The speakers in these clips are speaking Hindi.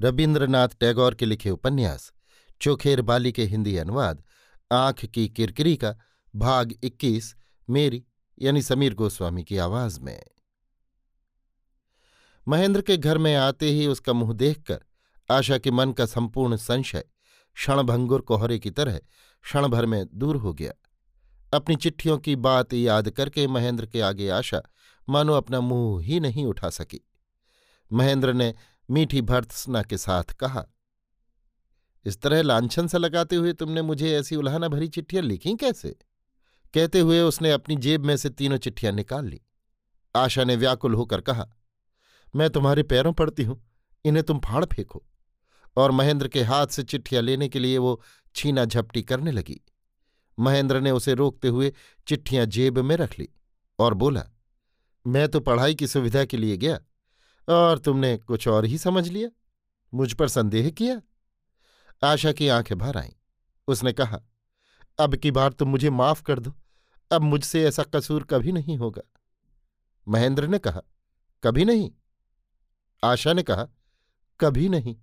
रविन्द्रनाथ टैगोर के लिखे उपन्यास, चोखेर बाली के हिंदी अनुवाद, आँख की किरकिरी का भाग 21 मेरी, यानी समीर गोस्वामी की आवाज़ में। महेंद्र के घर में आते ही उसका मुँह देखकर आशा के मन का संपूर्ण संशय क्षणभंगुर कोहरे की तरह क्षण भर में दूर हो गया। अपनी चिट्ठियों की बात याद करके महेंद्र के आगे आशा, मानो अपना मुँह ही नहीं उठा सकी। महेंद्र ने मीठी भर्त्सना के साथ कहा, इस तरह लांछन सा लगाते हुए तुमने मुझे ऐसी उल्हाना भरी चिट्ठियाँ लिखी कैसे? कहते हुए उसने अपनी जेब में से तीनों चिट्ठियाँ निकाल ली। आशा ने व्याकुल होकर कहा, मैं तुम्हारे पैरों पड़ती हूँ, इन्हें तुम फाड़ फेंको। और महेंद्र के हाथ से चिट्ठियाँ लेने के लिए वो छीना झपटी करने लगी। महेंद्र ने उसे रोकते हुए चिट्ठियाँ जेब में रख ली और बोला, मैं तो पढ़ाई की सुविधा के लिए गया और तुमने कुछ और ही समझ लिया? मुझ पर संदेह किया? आशा की आँखें भर आईं। उसने कहा, अब की बार तुम मुझे माफ़ कर दो। अब मुझसे ऐसा कसूर कभी नहीं होगा। महेंद्र ने कहा, कभी नहीं। आशा ने कहा, कभी नहीं।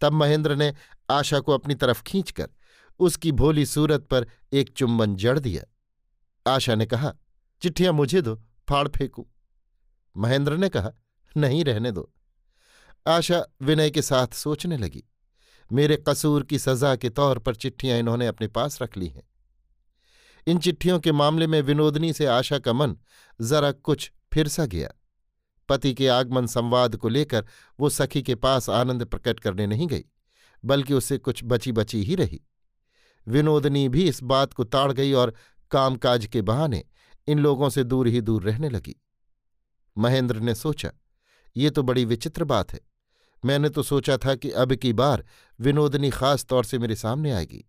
तब महेंद्र ने आशा को अपनी तरफ़ खींचकर उसकी भोली सूरत पर एक चुम्बन जड़ दिया। आशा ने कहा, चिट्ठियाँ मुझे दो, फाड़ फेंकू। महेंद्र ने कहा नहीं रहने दो। आशा विनय के साथ सोचने लगी। मेरे कसूर की सजा के तौर पर चिट्ठियाँ इन्होंने अपने पास रख ली हैं। इन चिट्ठियों के मामले में विनोदनी से आशा का मन जरा कुछ फिर सा गया। पति के आगमन संवाद को लेकर वो सखी के पास आनंद प्रकट करने नहीं गई, बल्कि उससे कुछ बची बची ही रही। विनोदनी भी इस बात को ताड़ गई और कामकाज के बहाने इन लोगों से दूर ही दूर रहने लगी। महेंद्र ने सोचा ये तो बड़ी विचित्र बात है। मैंने तो सोचा था कि अब की बार विनोदनी खास तौर से मेरे सामने आएगी।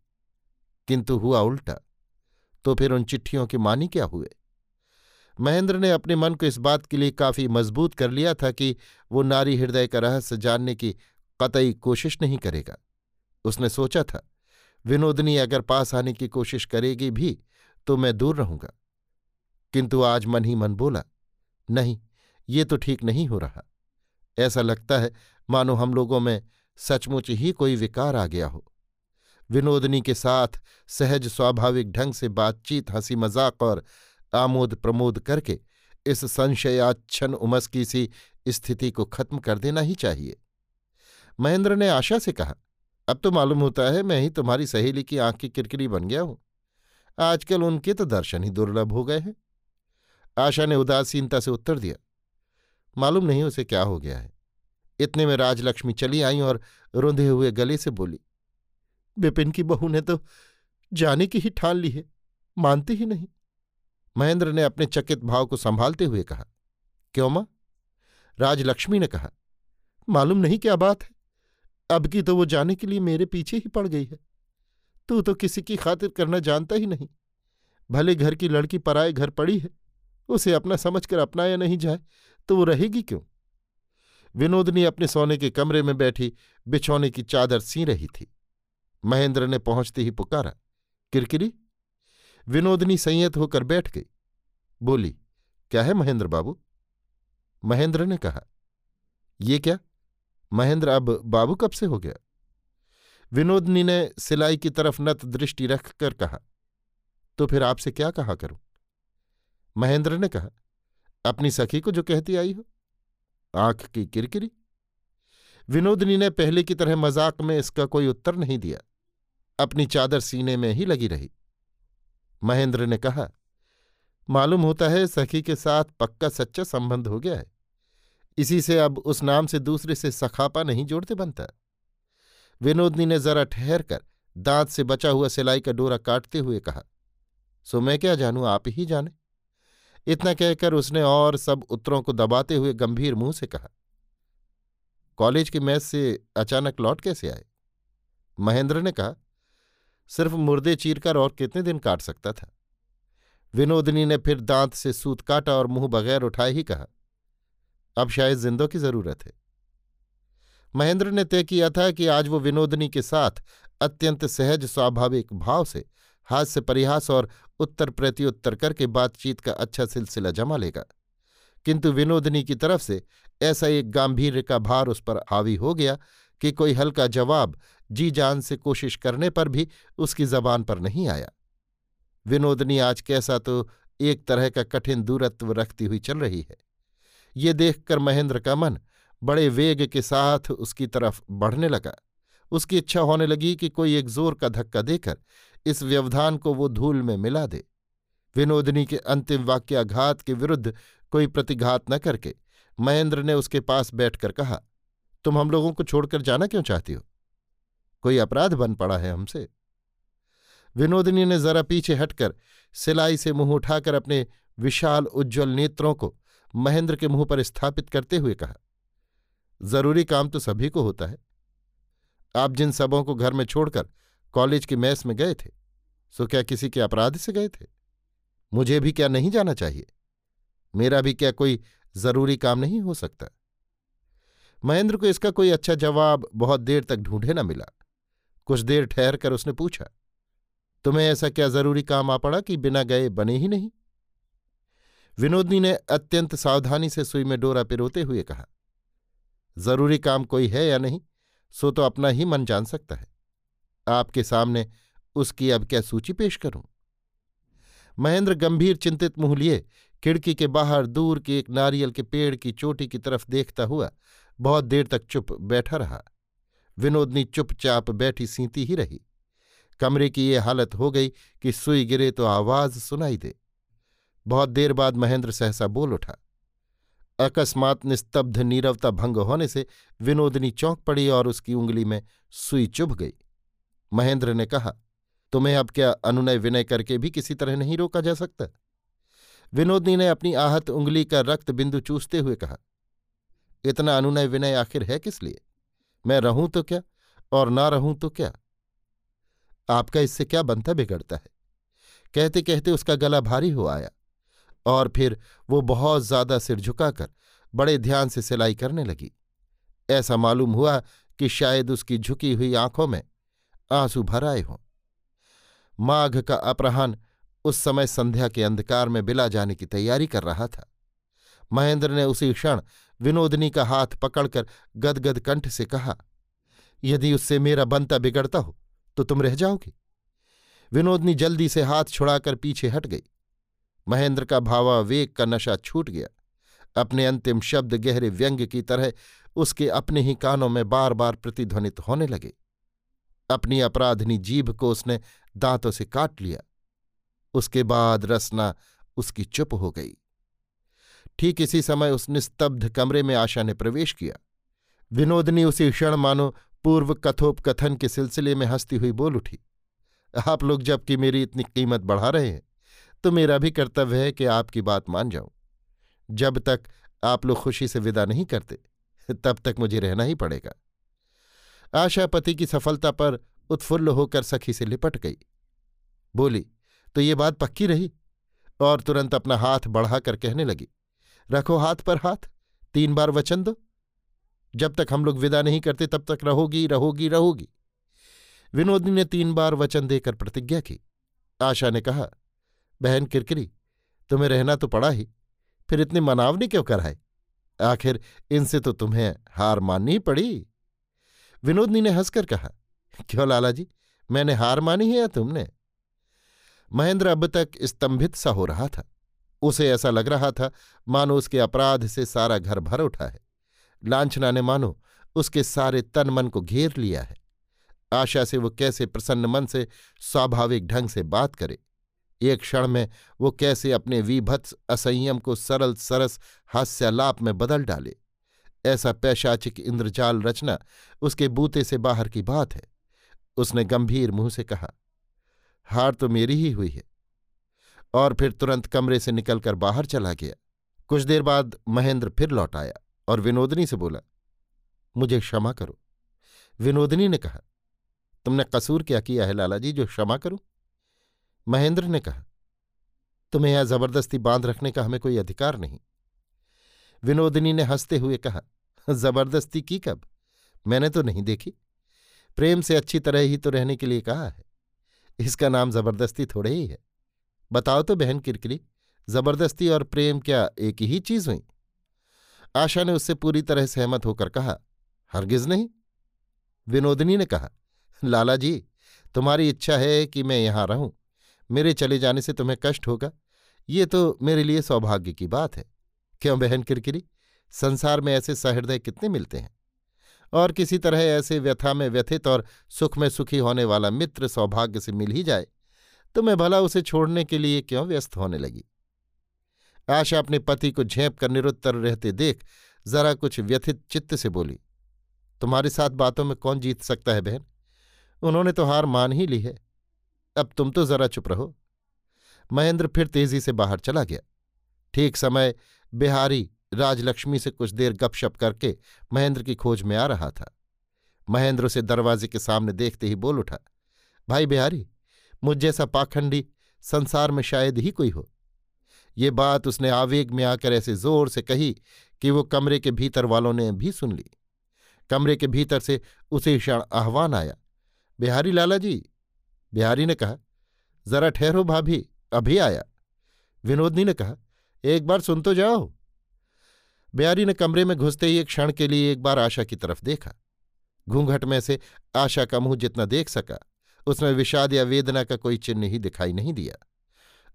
किंतु हुआ उल्टा। तो फिर उन चिट्ठियों के मानी क्या हुए? महेंद्र ने अपने मन को इस बात के लिए काफ़ी मज़बूत कर लिया था कि वो नारी हृदय का रहस्य जानने की कतई कोशिश नहीं करेगा। उसने सोचा था विनोदनी अगर पास आने की कोशिश करेगी भी तो मैं दूर रहूँगा। किंतु आज मन ही मन बोला, नहीं, ये तो ठीक नहीं हो रहा। ऐसा लगता है, मानो हम लोगों में सचमुच ही कोई विकार आ गया हो। विनोदनी के साथ सहज स्वाभाविक ढंग से बातचीत हँसी मज़ाक और आमोद प्रमोद करके इस संशयाच्छन उमस की सी स्थिति को खत्म कर देना ही चाहिए। महेंद्र ने आशा से कहा, अब तो मालूम होता है मैं ही तुम्हारी सहेली की आँख की किरकिरी बन गया हूँ। आजकल उनके तो दर्शन ही दुर्लभ हो गए हैं। आशा ने उदासीनता से उत्तर दिया मालूम नहीं उसे क्या हो गया है। इतने में राजलक्ष्मी चली आई और रुंधे हुए गले से बोली बिपिन की बहू ने तो जाने की ही ठान ली है, मानती ही नहीं। महेंद्र ने अपने चकित भाव को संभालते हुए कहा, क्यों माँ? राजलक्ष्मी ने कहा, मालूम नहीं क्या बात है, अब की तो वो जाने के लिए मेरे पीछे ही पड़ गई है। तू तो किसी की खातिर करना जानता ही नहीं। भले घर की लड़की पराए घर पड़ी है, उसे अपना समझकर अपनाया नहीं जाए तो वो रहेगी क्यों? विनोदनी अपने सोने के कमरे में बैठी बिछौने की चादर सी रही थी। महेंद्र ने पहुँचते ही पुकारा, किरकिरी, विनोदनी संयत होकर बैठ गई। बोली, क्या है महेंद्र बाबू? महेंद्र ने कहा, ये क्या? महेंद्र, अब बाबू कब से हो गया? विनोदनी ने सिलाई की तरफ़ नत दृष्टि रखकर कहा तो फिर आपसे क्या कहा करूँ? महेंद्र ने कहा अपनी सखी को जो कहती आई हो। आँख की किरकिरी। विनोदनी ने पहले की तरह मज़ाक में इसका कोई उत्तर नहीं दिया। अपनी चादर सीने में ही लगी रही। महेंद्र ने कहा, मालूम होता है सखी के साथ पक्का सच्चा संबंध हो गया है। इसी से अब उस नाम से दूसरे से सखापा नहीं जोड़ते बनता। विनोदनी ने जरा ठहर कर दांत से बचा हुआ सिलाई का डोरा काटते हुए कहा, सो मैं क्या जानूं, आप ही जाने। इतना कहकर उसने और सब उत्तरों को दबाते हुए गंभीर मुँह से कहा, कॉलेज की मैच से अचानक लौट कैसे आए? महेंद्र ने कहा, सिर्फ़ मुर्दे चीरकर और कितने दिन काट सकता था? विनोदनी ने फिर दांत से सूत काटा और मुँह बगैर उठाए ही कहा, अब शायद जिंदों की ज़रूरत है। महेंद्र ने तय किया था कि आज वो विनोदनी के साथ अत्यंत सहज, स्वाभाविक भाव से से परिहास और उत्तर प्रत्युत्तर करके बातचीत का अच्छा सिलसिला जमा लेगा। किंतु विनोदनी की तरफ़ से ऐसा एक गांधीर्य का भार उस पर हावी हो गया कि कोई हल्का जवाब जी जान से कोशिश करने पर भी उसकी जबान पर नहीं आया। विनोदनी आज कैसा तो एक तरह का कठिन दूरत्व रखती हुई चल रही है। ये देखकर महेंद्र का मन बड़े वेग के साथ उसकी तरफ़ बढ़ने लगा। उसकी इच्छा होने लगी कि कोई एक ज़ोर का धक्का देकर इस व्यवधान को वो धूल में मिला दे। विनोदनी के अंतिम वाक्याघात के विरुद्ध कोई प्रतिघात न करके महेंद्र ने उसके पास बैठकर कहा, तुम हम लोगों को छोड़कर जाना क्यों चाहती हो? कोई अपराध बन पड़ा है हमसे? विनोदिनी ने जरा पीछे हटकर सिलाई से मुँह उठाकर अपने विशाल उज्ज्वल नेत्रों को महेंद्र के मुँह पर स्थापित करते हुए कहा, ज़रूरी काम तो सभी को होता है। आप जिन सबों को घर में छोड़कर कॉलेज की मैस में गए थे। सो क्या किसी के अपराध से गए थे? मुझे भी क्या नहीं जाना चाहिए? मेरा भी क्या कोई ज़रूरी काम नहीं हो सकता? महेंद्र को इसका कोई अच्छा जवाब बहुत देर तक ढूंढे न मिला। कुछ देर ठहर कर उसने पूछा, तुम्हें ऐसा क्या ज़रूरी काम आ पड़ा कि बिना गए बने ही नहीं? विनोदनी ने अत्यंत सावधानी से सुई में डोरा पिरोते हुए कहा, ज़रूरी काम कोई है या नहीं, सो तो अपना ही मन जान सकता है। आपके सामने उसकी अब क्या सूची पेश करूँ? महेंद्र गंभीर चिंतित मुँह लिए, खिड़की के बाहर दूर के एक नारियल के पेड़ की चोटी की तरफ़ देखता हुआ बहुत देर तक चुप बैठा रहा। विनोदनी चुपचाप बैठी सीती ही रही। कमरे की ये हालत हो गई कि सुई गिरे तो आवाज़ सुनाई दे। बहुत देर बाद महेंद्र सहसा बोल उठा। अकस्मात निस्तब्ध नीरवता भंग होने से विनोदनी चौंक पड़ी और उसकी उंगली में सुई चुभ गई। महेंद्र ने कहा, तुम्हें अब क्या अनुनय विनय करके भी किसी तरह नहीं रोका जा सकता? विनोदनी ने अपनी आहत उंगली का रक्त बिंदु चूसते हुए कहा, इतना अनुनय विनय आखिर है किस लिए? मैं रहूँ तो क्या और ना रहूँ तो क्या? आपका इससे क्या बनता बिगड़ता है? कहते कहते उसका गला भारी हो आया और फिर वो बहुत ज़्यादा सिर झुकाकर बड़े ध्यान से सिलाई करने लगी। ऐसा मालूम हुआ कि शायद उसकी झुकी हुई आँखों में आँसू भर आए हों। माघ का अपराहन उस समय संध्या के अंधकार में बिला जाने की तैयारी कर रहा था। महेंद्र ने उसी क्षण विनोदनी का हाथ पकड़कर गदगद कंठ से कहा, यदि उससे मेरा बनता बिगड़ता हो तो तुम रह जाओगी विनोदनी जल्दी से हाथ छुड़ाकर पीछे हट गई। महेंद्र का भावावेग का नशा छूट गया। अपने अंतिम शब्द गहरे व्यंग की तरह उसके अपने ही कानों में बार बार प्रतिध्वनित होने लगे। अपनी अपराधनी जीभ को उसने दांतों से काट लिया। उसके बाद रसना उसकी चुप हो गई। ठीक इसी समय उस निस्तब्ध कमरे में आशा ने प्रवेश किया। विनोदनी उसी क्षण मानो पूर्व कथोपकथन के सिलसिले में हंसती हुई बोल उठी, आप लोग जबकि मेरी इतनी कीमत बढ़ा रहे हैं तो मेरा भी कर्तव्य है कि आपकी बात मान जाऊँ। जब तक आप लोग खुशी से विदा नहीं करते, तब तक मुझे रहना ही पड़ेगा। आशा पति की सफलता पर उत्फुल्ल होकर सखी से लिपट गई। बोली तो ये बात पक्की रही? और तुरंत अपना हाथ बढ़ाकर कहने लगी, रखो हाथ पर हाथ, तीन बार वचन दो। जब तक हम लोग विदा नहीं करते, तब तक रहोगी रहोगी रहोगी। विनोदनी ने तीन बार वचन देकर प्रतिज्ञा की। आशा ने कहा, बहन किरकिरी, तुम्हें रहना तो पड़ा ही, फिर इतनी मनावनी क्यों कराए? आखिर इनसे तो तुम्हें हार माननी पड़ी। विनोदनी ने हंसकर कहा, क्यों लाला जी मैंने हार मानी है या तुमने? महेंद्र अब तक स्तंभित सा हो रहा था। उसे ऐसा लग रहा था, मानो उसके अपराध से सारा घर भर उठा है। लांछना ने मानो उसके सारे तन मन को घेर लिया है। आशा से वो कैसे प्रसन्न मन से स्वाभाविक ढंग से बात करे। एक क्षण में वो कैसे अपने विभत्स असंयम को सरल सरस हास्यालाप में बदल डाले। ऐसा पैशाचिक इंद्रजाल रचना उसके बूते से बाहर की बात है। उसने गंभीर मुँह से कहा, हार तो मेरी ही हुई है। और फिर तुरंत कमरे से निकलकर बाहर चला गया। कुछ देर बाद महेंद्र फिर लौट आया और विनोदनी से बोला, मुझे क्षमा करो। विनोदनी ने कहा, तुमने कसूर क्या किया है लाला जी जो क्षमा करूँ? महेंद्र ने कहा, तुम्हें यहाँ ज़बरदस्ती बाँध रखने का हमें कोई अधिकार नहीं। विनोदिनी ने हँसते हुए कहा, ज़बरदस्ती की कब? मैंने तो नहीं देखी। प्रेम से अच्छी तरह ही तो रहने के लिए कहा है। इसका नाम ज़बरदस्ती थोड़े ही है। बताओ तो बहन किरकिरी, ज़बरदस्ती और प्रेम क्या एक ही चीज़ हुई? आशा ने उससे पूरी तरह सहमत होकर कहा, हरगिज नहीं। विनोदनी ने कहा, लाला जी, तुम्हारी इच्छा है कि मैं यहाँ रहूँ। मेरे चले जाने से तुम्हें कष्ट होगा। ये तो मेरे लिए सौभाग्य की बात है। क्यों बहन किरकिरी, संसार में ऐसे सहृदय कितने मिलते हैं? और किसी तरह ऐसे व्यथा में व्यथित और सुख में सुखी होने वाला मित्र सौभाग्य से मिल ही जाए तो मैं भला उसे छोड़ने के लिए क्यों व्यस्त होने लगी? आशा अपने पति को झेप कर निरुत्तर रहते देख जरा कुछ व्यथित चित्त से बोली, तुम्हारे साथ बातों में कौन जीत सकता है, बहन? उन्होंने तो हार मान ही ली है। अब तुम तो जरा चुप रहो। महेंद्र फिर तेज़ी से बाहर चला गया। ठीक समय बिहारी राजलक्ष्मी से कुछ देर गपशप करके महेंद्र की खोज में आ रहा था। महेंद्र उसे दरवाजे के सामने देखते ही बोल उठा, भाई बिहारी, मुझ जैसा पाखंडी संसार में शायद ही कोई हो। ये बात उसने आवेग में आकर ऐसे ज़ोर से कही कि वो कमरे के भीतर वालों ने भी सुन ली। कमरे के भीतर से उसे क्षण आह्वान आया, बिहारी लाला जी। बिहारी ने कहा, जरा ठहरो भाभी, अभी आया। विनोदनी ने कहा एक बार सुन तो जाओ। बिहारी ने कमरे में घुसते ही एक क्षण के लिए एक बार आशा की तरफ़ देखा। घूंघट में से आशा का मुँह जितना देख सका, उसमें विषाद या वेदना का कोई चिन्ह ही दिखाई नहीं दिया।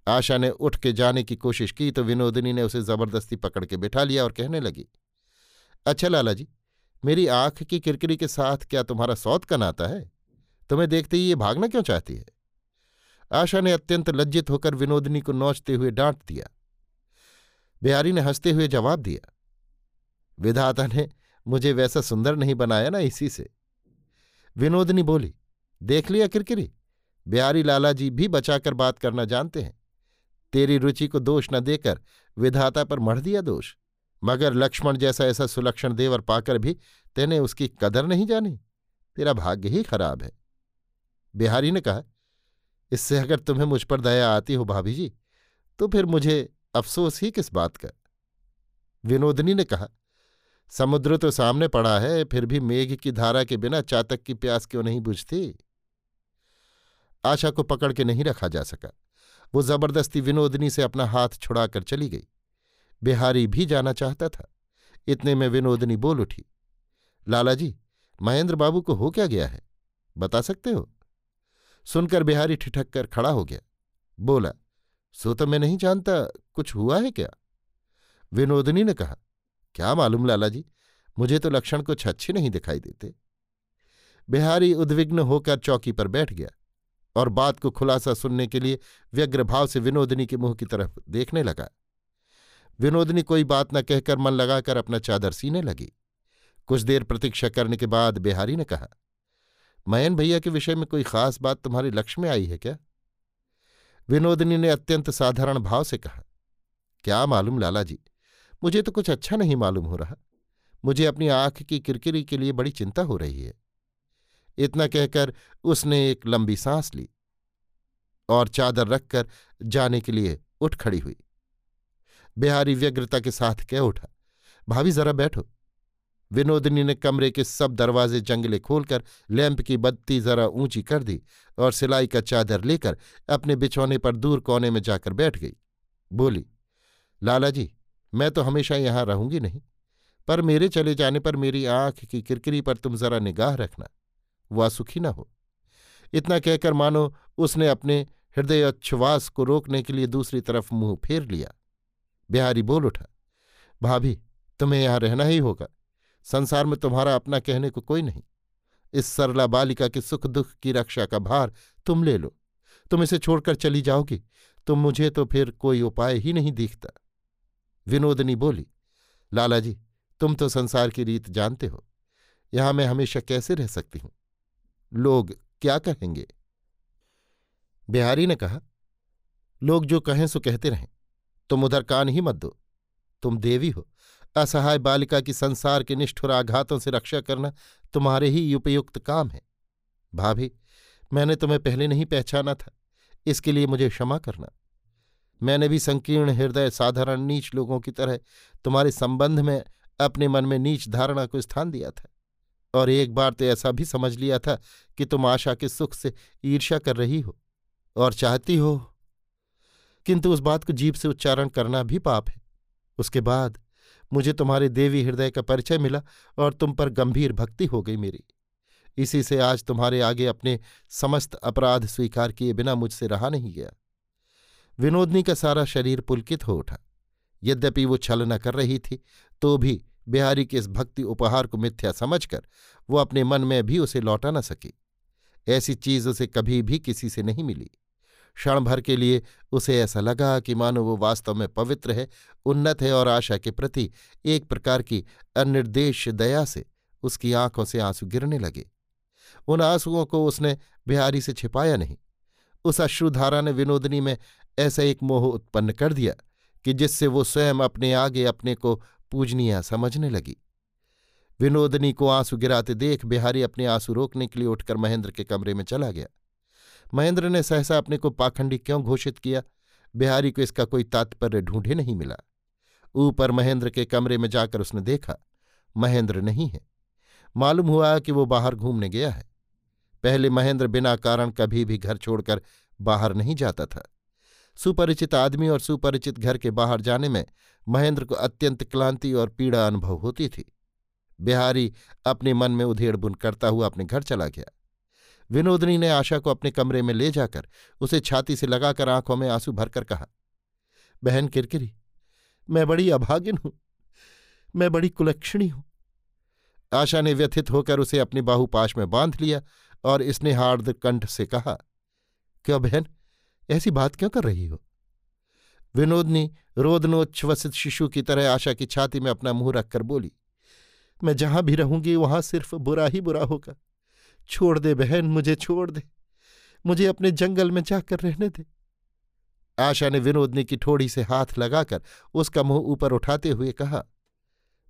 आशा ने उठ के जाने की कोशिश की तो विनोदिनी ने उसे ज़बरदस्ती पकड़ के बिठा लिया और कहने लगी अच्छा लाला जी, मेरी आँख की किरकिरी के साथ क्या तुम्हारा सौत का नाता है? तुम्हें देखते ही ये भागना क्यों चाहती है? आशा ने अत्यंत लज्जित होकर विनोदिनी को नोचते हुए डांट दिया। बिहारी ने हँसते हुए जवाब दिया, विधाता ने मुझे वैसा सुंदर नहीं बनाया ना इसी से। विनोदनी बोली, देख लिया किरकिरी, बिहारी लाला जी भी बचाकर बात करना जानते हैं। तेरी रुचि को दोष न देकर विधाता पर मढ़ दिया दोष, मगर लक्ष्मण जैसा ऐसा सुलक्षण देवर पाकर भी तेने उसकी कदर नहीं जानी, तेरा भाग्य ही खराब है। बिहारी ने कहा, इससे अगर तुम्हें मुझ पर दया आती हो भाभी जी तो फिर मुझे अफसोस ही किस बात का? विनोदनी ने कहा, समुद्र तो सामने पड़ा है, फिर भी मेघ की धारा के बिना चातक की प्यास क्यों नहीं बुझती? आशा को पकड़ के नहीं रखा जा सका। वो ज़बरदस्ती विनोदनी से अपना हाथ छुड़ाकर चली गई। बिहारी भी जाना चाहता था। इतने में विनोदनी बोल उठी लाला जी महेंद्र बाबू को हो क्या गया है? बता सकते हो? सुनकर बिहारी ठिठक कर खड़ा हो गया। बोला सो तो मैं नहीं जानता, कुछ हुआ है क्या? विनोदनी ने कहा, क्या मालूम लाला जी, मुझे तो लक्षण कुछ अच्छे नहीं दिखाई देते। बिहारी उद्विग्न होकर चौकी पर बैठ गया और बात को खुलासा सुनने के लिए व्यग्र भाव से विनोदनी के मुँह की तरफ़ देखने लगा। विनोदनी कोई बात न कहकर मन लगाकर अपना चादर सीने लगी। कुछ देर प्रतीक्षा करने के बाद बिहारी ने कहा मयन भैया के विषय में कोई खास बात तुम्हारे लक्ष्य में आई है क्या? विनोदनी ने अत्यंत साधारण भाव से कहा, क्या मालूम लाला जी, मुझे तो कुछ अच्छा नहीं मालूम हो रहा। मुझे अपनी आँख की किरकिरी के लिए बड़ी चिंता हो रही है। इतना कहकर उसने एक लंबी सांस ली और चादर रखकर जाने के लिए उठ खड़ी हुई। बिहारी व्यग्रता के साथ कह उठा, भाभी, जरा बैठो। विनोदिनी ने कमरे के सब दरवाजे जंगले खोलकर लैंप की बत्ती जरा ऊँची कर दी और सिलाई का चादर लेकर अपने बिछौने पर दूर कोने में जाकर बैठ गई। बोली, लाला जी, मैं तो हमेशा यहाँ रहूँगी नहीं, पर मेरे चले जाने पर मेरी आँख की किरकिरी पर तुम जरा निगाह रखना, वह सुखी न हो। इतना कहकर मानो उसने अपने हृदय हृदयोच्छ्वास को रोकने के लिए दूसरी तरफ़ मुँह फेर लिया। बिहारी बोल उठा, भाभी, तुम्हें यहाँ रहना ही होगा। संसार में तुम्हारा अपना कहने को कोई नहीं। इस सरला बालिका के सुख दुख की रक्षा का भार तुम ले लो। तुम इसे छोड़कर चली जाओगी तो मुझे तो फिर कोई उपाय ही नहीं दिखता। विनोदनी बोली, लाला जी, तुम तो संसार की रीत जानते हो। यहाँ मैं हमेशा कैसे रह सकती हूँ? लोग क्या कहेंगे? बिहारी ने कहा, लोग जो कहें सो कहते रहें। तुम उधर कान ही मत दो। तुम देवी हो। असहाय बालिका की संसार के निष्ठुर आघातों से रक्षा करना तुम्हारे ही उपयुक्त काम है। भाभी, मैंने तुम्हें पहले नहीं पहचाना था, इसके लिए मुझे क्षमा करना। मैंने भी संकीर्ण हृदय साधारण नीच लोगों की तरह तुम्हारे संबंध में अपने मन में नीच धारणा को स्थान दिया था, और एक बार तो ऐसा भी समझ लिया था कि तुम आशा के सुख से ईर्ष्या कर रही हो, और चाहती हो। किंतु उस बात को जीप से उच्चारण करना भी पाप है। उसके बाद मुझे तुम्हारे देवी हृदय का परिचय मिला और तुम पर गंभीर भक्ति हो गई मेरी। इसी से आज तुम्हारे आगे अपने समस्त अपराध स्वीकार किए बिना मुझसे रहा नहीं गया। विनोदनी का सारा शरीर पुलकित हो उठा। यद्यपि वो छल न कर रही थी तो भी बिहारी के इस भक्ति उपहार को मिथ्या समझकर वो अपने मन में भी उसे लौटा न सकी। ऐसी चीज़ उसे कभी भी किसी से नहीं मिली। क्षण भर के लिए उसे ऐसा लगा कि मानो वो वास्तव में पवित्र है, उन्नत है और आशा के प्रति एक प्रकार की अनिर्देश दया से उसकी आँखों से आँसू गिरने लगे। उन आंसुओं को उसने बिहारी से छिपाया नहीं। उस अश्रुधारा ने विनोदनी में ऐसा एक मोह उत्पन्न कर दिया कि जिससे वो स्वयं अपने आगे अपने को पूजनीय समझने लगी। विनोदनी को आँसू गिराते देख बिहारी अपने आँसू रोकने के लिए उठकर महेंद्र के कमरे में चला गया। महेंद्र ने सहसा अपने को पाखंडी क्यों घोषित किया? बिहारी को इसका कोई तात्पर्य ढूंढे नहीं मिला। ऊपर महेंद्र के कमरे में जाकर उसने देखा, महेंद्र नहीं है। मालूम हुआ कि वो बाहर घूमने गया है। पहले महेंद्र बिना कारण कभी भी घर छोड़कर बाहर नहीं जाता था। सुपरिचित आदमी और सुपरिचित घर के बाहर जाने में महेंद्र को अत्यंत क्लांति और पीड़ा अनुभव होती थी। बिहारी अपने मन में उधेड़बुन करता हुआ अपने घर चला गया। विनोदनी ने आशा को अपने कमरे में ले जाकर उसे छाती से लगाकर आँखों में आँसू भरकर कहा, बहन किरकिरी, मैं बड़ी अभागिन हूँ, मैं बड़ी कुलक्षणी हूँ। आशा ने व्यथित होकर उसे अपनी बाहुपाश में बाँध लिया और इसने हार्द कंठ से कहा, क्यों बहन, ऐसी बात क्यों कर रही हो? विनोदनी रोदनोच्छ्वसित शिशु की तरह आशा की छाती में अपना मुँह रखकर बोली, मैं जहाँ भी रहूँगी, वहाँ सिर्फ़ बुरा ही बुरा होगा। छोड़ दे बहन, मुझे छोड़ दे। मुझे अपने जंगल में जाकर रहने दे। आशा ने विनोदनी की ठोड़ी से हाथ लगाकर उसका मुँह ऊपर उठाते हुए कहा,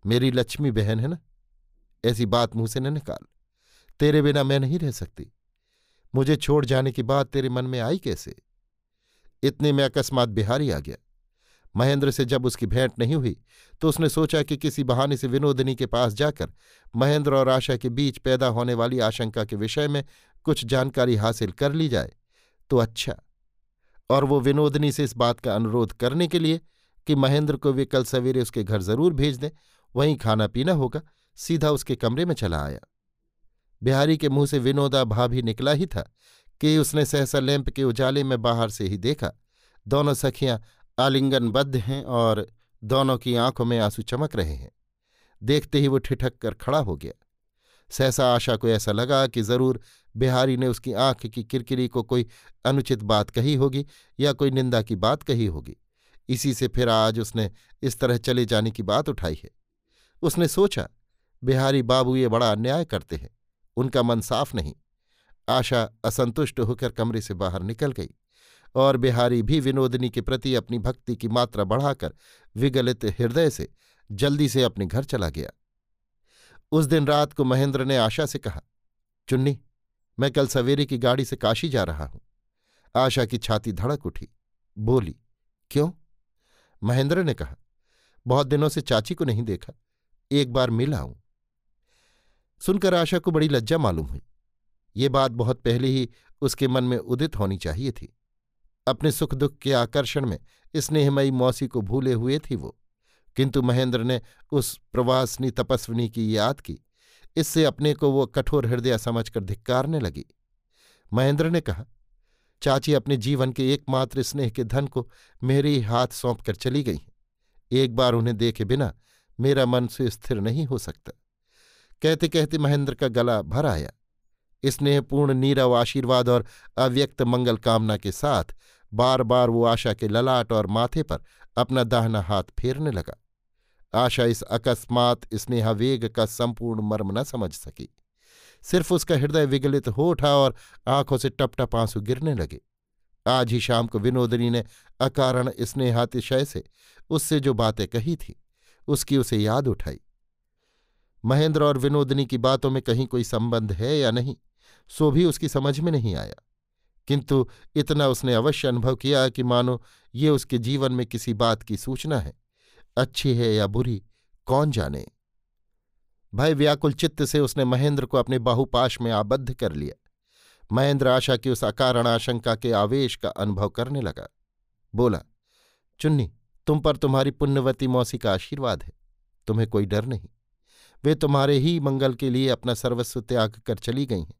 मेरी लक्ष्मी बहन है ना? ऐसी बात मुँह से न निकाल। तेरे बिना मैं नहीं रह सकती। मुझे छोड़ जाने की बात तेरे मन में आई कैसे? इतने में अकस्मात बिहारी आ गया। महेंद्र से जब उसकी भेंट नहीं हुई तो उसने सोचा कि किसी बहाने से विनोदिनी के पास जाकर महेंद्र और आशा के बीच पैदा होने वाली आशंका के विषय में कुछ जानकारी हासिल कर ली जाए तो अच्छा। और वो विनोदनी से इस बात का अनुरोध करने के लिए कि महेंद्र को वे कल सवेरे उसके घर ज़रूर भेज दें, वहीं खाना पीना होगा, सीधा उसके कमरे में चला आया। बिहारी के मुँह से विनोदा भाभी निकला ही था कि उसने सहसा लैंप के उजाले में बाहर से ही देखा, दोनों सखियाँ आलिंगनबद्ध हैं और दोनों की आँखों में आँसू चमक रहे हैं। देखते ही वो ठिठक कर खड़ा हो गया। सहसा आशा को ऐसा लगा कि ज़रूर बिहारी ने उसकी आँख की किरकिरी को कोई अनुचित बात कही होगी या कोई निंदा की बात कही होगी। इसी से फिर आज उसने इस तरह चले जाने की बात उठाई है। उसने सोचा, बिहारी बाबू ये बड़ा अन्याय करते हैं, उनका मन साफ़ नहीं। आशा असंतुष्ट होकर कमरे से बाहर निकल गई। और बिहारी भी विनोदनी के प्रति अपनी भक्ति की मात्रा बढ़ाकर विगलित हृदय से जल्दी से अपने घर चला गया। उस दिन रात को महेंद्र ने आशा से कहा, चुन्नी, मैं कल सवेरे की गाड़ी से काशी जा रहा हूँ। आशा की छाती धड़क उठी। बोली, क्यों? महेंद्र ने कहा, बहुत दिनों से चाची को नहीं देखा। एक बार मिला आऊँ सुनकर आशा को बड़ी लज्जा मालूम हुई। ये बात बहुत पहले ही उसके मन में उदित होनी चाहिए थी। अपने सुख दुख के आकर्षण में स्नेहमयी मौसी को भूले हुए थी वो। किंतु महेंद्र ने उस प्रवासनी तपस्विनी की याद की। इससे अपने को वो कठोर हृदय समझकर धिक्कारने लगी। महेंद्र ने कहा, चाची अपने जीवन के एकमात्र स्नेह के धन को मेरे ही हाथ सौंप कर चली गई हैं। एक बार उन्हें देखे बिना मेरा मन सुस्थिर नहीं हो सकता। कहते कहते महेंद्र का गला भर आया। स्नेहपूर्ण, नीरव आशीर्वाद और अव्यक्त मंगल कामना के साथ बार बार वो आशा के ललाट और माथे पर अपना दाहना हाथ फेरने लगा। आशा इस अकस्मात स्नेहावेग का संपूर्ण मर्म न समझ सकी। सिर्फ़ उसका हृदय विगलित हो उठा और आँखों से टप टप आँसू गिरने लगे। आज ही शाम को विनोदनी ने अकारण स्नेहातिशय से उससे जो बातें कही थी, उसकी उसे याद उठाई। महेंद्र और विनोदनी की बातों में कहीं कोई संबंध है या नहीं, सो भी उसकी समझ में नहीं आया। किंतु इतना उसने अवश्य अनुभव किया कि मानो ये उसके जीवन में किसी बात की सूचना है। अच्छी है या बुरी, कौन जाने? भय व्याकुल चित्त से उसने महेंद्र को अपने बाहुपाश में आबद्ध कर लिया। महेंद्र आशा की उस अकारण आशंका के आवेश का अनुभव करने लगा। बोला, चुन्नी, तुम पर तुम्हारी पुण्यवती मौसी का आशीर्वाद है। तुम्हें कोई डर नहीं। वे तुम्हारे ही मंगल के लिए अपना सर्वस्व त्याग कर चली गई हैं।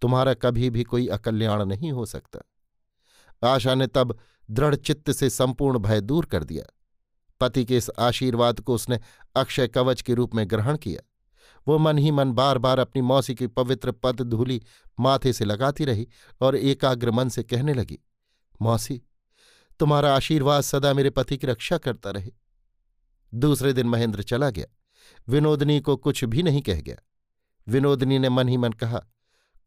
तुम्हारा कभी भी कोई अकल्याण नहीं हो सकता। आशा ने तब दृढ़ चित्त से संपूर्ण भय दूर कर दिया। पति के इस आशीर्वाद को उसने अक्षय कवच के रूप में ग्रहण किया। वो मन ही मन बार बार अपनी मौसी की पवित्र पद धूली माथे से लगाती रही और एकाग्र मन से कहने लगी, मौसी, तुम्हारा आशीर्वाद सदा मेरे पति की रक्षा करता रहे। दूसरे दिन महेंद्र चला गया। विनोदनी को कुछ भी नहीं कह गया। विनोदनी ने मन ही मन कहा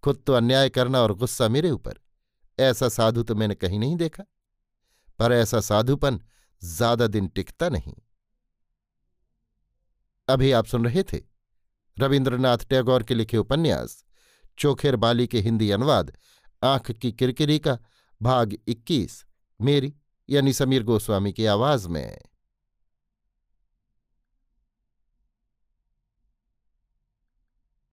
खुद तो अन्याय करना और गुस्सा मेरे ऊपर। ऐसा साधु तो मैंने कहीं नहीं देखा। पर ऐसा साधुपन ज़्यादा दिन टिकता नहीं। अभी आप सुन रहे थे रविन्द्रनाथ टैगोर के लिखे उपन्यास, चोखेर बाली के हिंदी अनुवाद, आँख की किरकिरी का भाग 21 मेरी यानी समीर गोस्वामी की आवाज़ में।